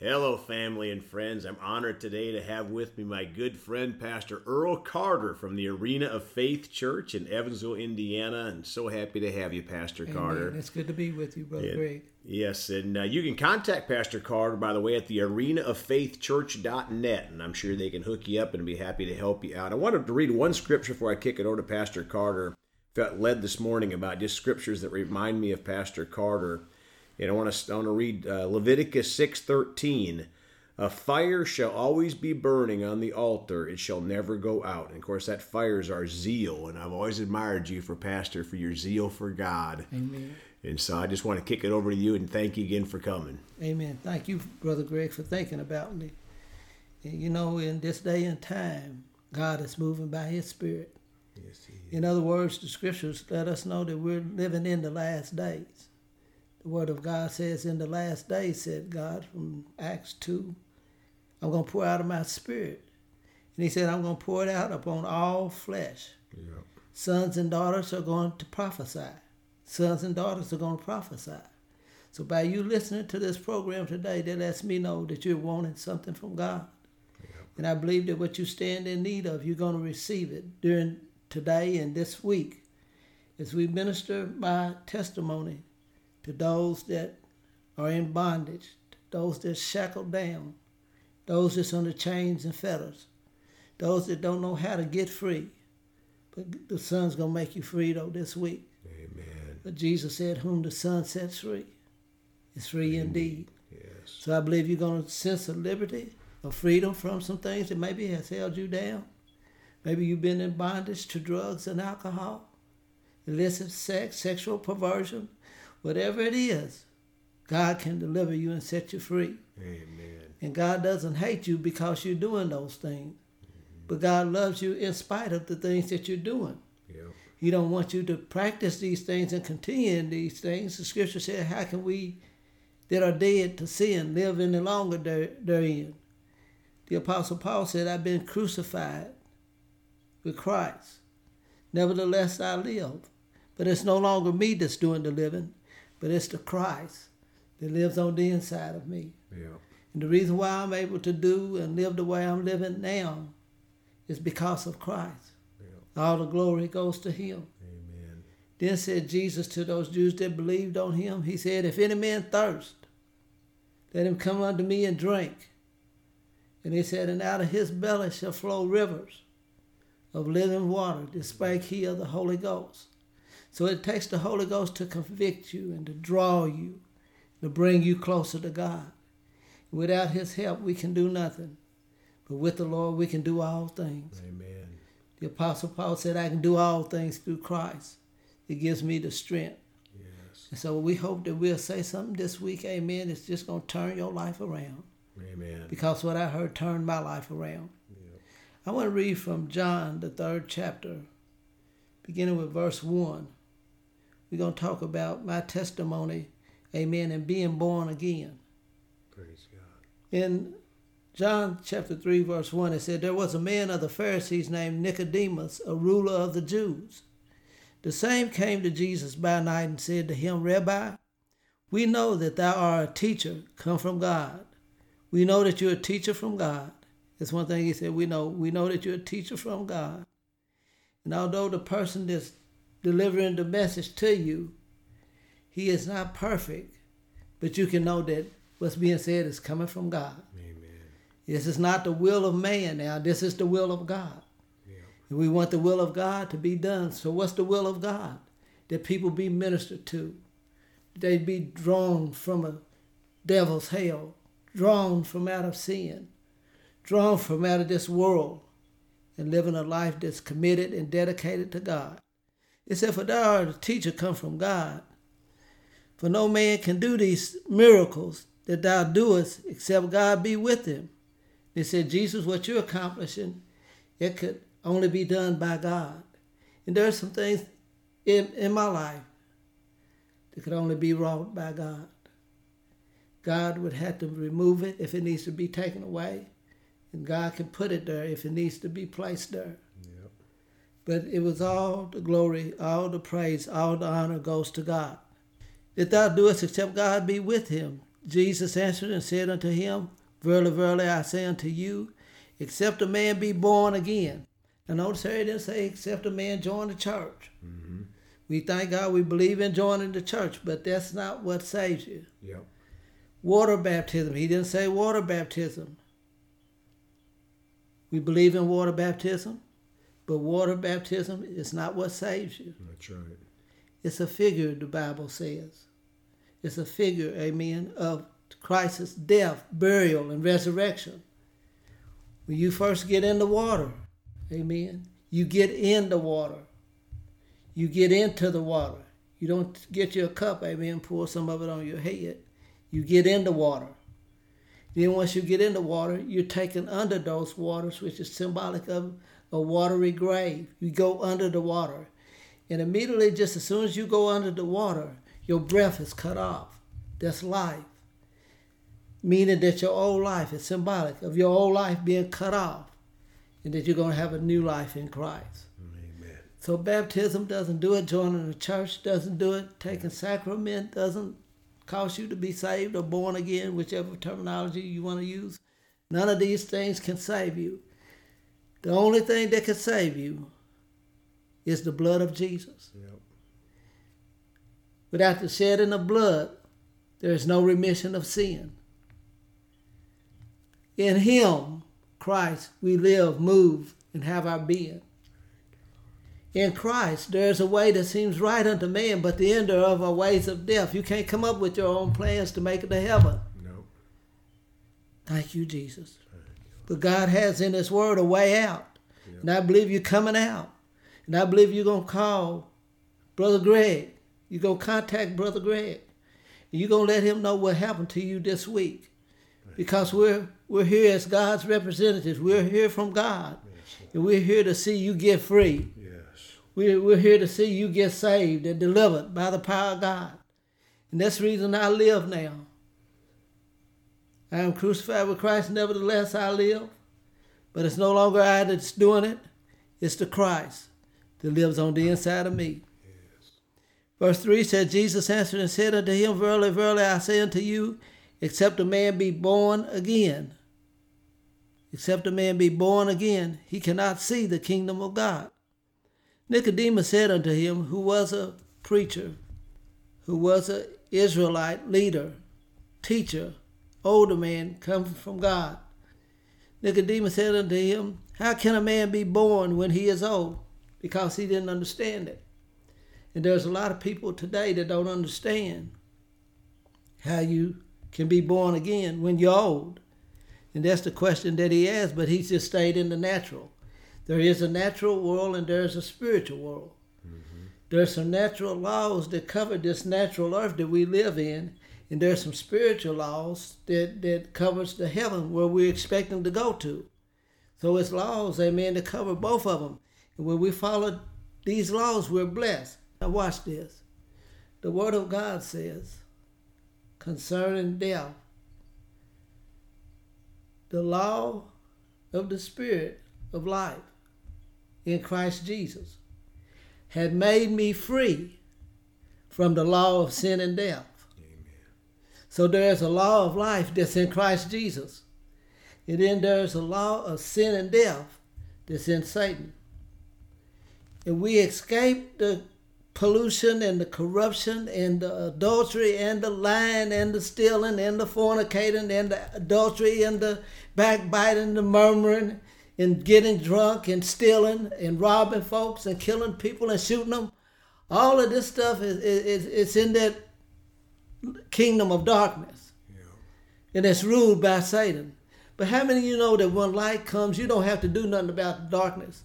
Hello, family and friends. I'm honored today to have with me my good friend, Pastor Earl Carter from the Arena of Faith Church in Evansville, Indiana. And so happy to have you, Pastor Amen. Carter. It's good to be with you, Brother And- Greg. Yes, and uh, you can contact Pastor Carter, by the way, at the arenaoffaithchurch.net, and I'm sure they can hook you up and be happy to help you out. I wanted to read one scripture before I kick it over to Pastor Carter. Felt led this morning about just scriptures that remind me of Pastor Carter. And I want to, I want to read uh, Leviticus 6.13. A fire shall always be burning on the altar. It shall never go out. And of course, that fire is our zeal. And I've always admired you for Pastor for your zeal for God. Amen. And so I just want to kick it over to you and thank you again for coming. Amen. Thank you, Brother Greg, for thinking about me. And you know, in this day and time, God is moving by His Spirit. Yes, he is. In other words, the scriptures let us know that we're living in the last days. The Word of God says, In the last days, said God from Acts 2, I'm going to pour out of my Spirit. And He said, I'm going to pour it out upon all flesh. yeah. Sons and daughters are going to prophesy. Sons and daughters are going to prophesy. So by you listening to this program today, that lets me know that you're wanting something from God. And I believe that what you stand in need of, you're going to receive it during today and this week as we minister my testimony to those that are in bondage, those that shackled down, those that's under chains and fetters, those that don't know how to get free. But the Son's going to make you free, though, this week. Amen. But Jesus said, Whom the Son sets free is free indeed. Yes. So I believe you're going to sense a liberty, a freedom from some things that maybe has held you down. Maybe you've been in bondage to drugs and alcohol, illicit sex, sexual perversion, whatever it is. God can deliver you and set you free. Amen. And God doesn't hate you because you're doing those things. But God loves you in spite of the things that you're doing. Yeah. He don't want you to practice these things and continue in these things. The scripture said, how can we that are dead to sin live any longer there, therein? The apostle Paul said, I've been crucified with Christ. Nevertheless, I live. But it's no longer me that's doing the living, but it's the Christ that lives on the inside of me. Yeah. And the reason why I'm able to do and live the way I'm living now is because of Christ. Yeah. All the glory goes to Him. Amen. Then said Jesus to those Jews that believed on Him, He said, If any man thirst, let him come unto me and drink. And He said, And out of his belly shall flow rivers of living water. This spake He of the Holy Ghost. So it takes the Holy Ghost to convict you and to draw you, to bring you closer to God. Without His help, we can do nothing. But with the Lord, we can do all things. Amen. The Apostle Paul said, I can do all things through Christ. It gives me the strength. Yes. And so we hope that we'll say something this week, amen. It's just going to turn your life around. Amen. Because what I heard turned my life around. Yeah. I want to read from John, the third chapter, beginning with verse 1. We're going to talk about my testimony, amen, and being born again. Praise God. In John chapter 3, verse 1, it said, There was a man of the Pharisees named Nicodemus, a ruler of the Jews. The same came to Jesus by night and said to him, Rabbi, we know that thou art a teacher come from God. We know that you're a teacher from God. That's one thing he said, we know. We know that you're a teacher from God. And although the person that's delivering the message to you, he is not perfect, but you can know that what's being said is coming from God. Amen. This is not the will of man now. This is the will of God. We want the will of God to be done. So what's the will of God? That people be ministered to. They be drawn from a devil's hell, drawn from out of sin, drawn from out of this world, and living a life that's committed and dedicated to God. It said, For thou art a teacher come from God. For no man can do these miracles that thou doest except God be with him. They said, Jesus, what you're accomplishing, it could only be done by God. And there are some things in, in my life that could only be wrought by God. God would have to remove it if it needs to be taken away, and God can put it there if it needs to be placed there. But it was all the glory, all the praise, all the honor goes to God. That thou doest except God be with him. Jesus answered and said unto him, Verily, verily, I say unto you, except a man be born again. And notice here he didn't say, except a man join the church. Mm-hmm. We thank God we believe in joining the church, but that's not what saves you. Yep. Water baptism. He didn't say water baptism. We believe in water baptism, but water baptism is not what saves you. That's right. It's a figure, the Bible says. It's a figure, amen, of Christ's death, burial, and resurrection. When you first get in the water, amen, you get in the water. You get into the water. You don't get your cup, amen, pour some of it on your head. You get in the water. Then once you get in the water, you're taken under those waters, which is symbolic of a watery grave. You go under the water. And immediately, just as soon as you go under the water, your breath is cut off. That's life. Meaning that your old life is symbolic of your old life being cut off and that you're going to have a new life in Christ. Amen. So baptism doesn't do it, joining the church doesn't do it, taking sacrament doesn't cause you to be saved or born again, whichever terminology you want to use. None of these things can save you. The only thing that can save you is the blood of Jesus. Yep. Without the shedding of blood, there is no remission of sin. In Him, Christ, we live, move, and have our being. In Christ, there is a way that seems right unto man, but the end of are ways of death. You can't come up with your own plans to make it to heaven. No. Thank you, Jesus. But God has in His Word a way out. And I believe you're coming out. And I believe you're going to call Brother Greg. You're going to contact Brother Greg. And you're going to let him know what happened to you this week. Because we're, we're here as God's representatives. We're here from God. And we're here to see you get free. Yes. We're, we're here to see you get saved and delivered by the power of God. And that's the reason I live now. I am crucified with Christ, nevertheless I live. But it's no longer I that's doing it, it's the Christ that lives on the inside of me. Verse 3 said, Jesus answered and said unto him, Verily, verily, I say unto you, except a man be born again, except a man be born again, he cannot see the kingdom of God. Nicodemus said unto him, who was a preacher, who was an Israelite leader, teacher, older man, come from God. Nicodemus said unto him, How can a man be born when he is old? Because he didn't understand it. And there's a lot of people today that don't understand how you can be born again when you're old. And that's the question that he asked, but he just stayed in the natural. There is a natural world and there's a spiritual world. Mm-hmm. There's some natural laws that cover this natural earth that we live in, and there's some spiritual laws that, that covers the heaven where we're expecting to go to. So it's laws, amen, to cover both of them. And when we follow these laws, we're blessed. Now watch this. The Word of God says concerning death, the law of the Spirit of life in Christ Jesus had made me free from the law of sin and death. So there's a law of life that's in Christ Jesus. And then there's a law of sin and death that's in Satan. And we escape the pollution and the corruption and the adultery and the lying and the stealing and the fornicating and the adultery and the backbiting, and the murmuring and getting drunk and stealing and robbing folks and killing people and shooting them. All of this stuff is, is, is in that kingdom of darkness. Yeah. And it's ruled by Satan. But how many of you know that when light comes, you don't have to do nothing about the darkness?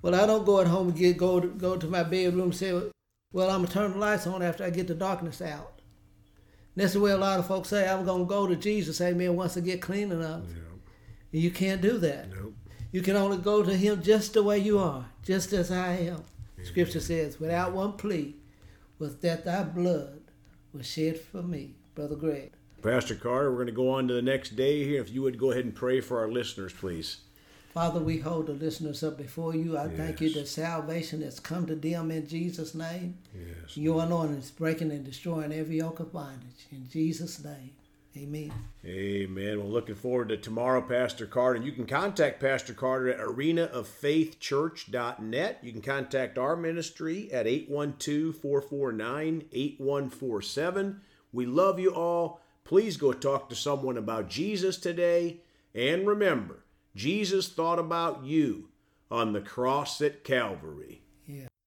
Well, I don't go at home and get go to, go to my bedroom and say, well, I'm going to turn the lights on after I get the darkness out. And that's the way a lot of folks say, I'm going to go to Jesus, amen, once I get clean enough. Yeah. And you can't do that. Nope. You can only go to him just the way you are, just as I am. Scripture says, without one plea, was that thy blood was shed for me, Brother Greg. Pastor Carter, we're going to go on to the next day here. If you would go ahead and pray for our listeners, please. Father, we hold the listeners up before you. I thank you Yes. that salvation has come to them in Jesus' name. Yes. Your anointing is breaking and destroying every yoke of bondage. In Jesus' name, Amen. Amen. Well, looking forward to tomorrow, Pastor Carter. And you can contact Pastor Carter at arenaoffaithchurch.net. You can contact our ministry at 812 449 8147. We love you all. Please go talk to someone about Jesus today. And remember, Jesus thought about you on the cross at Calvary.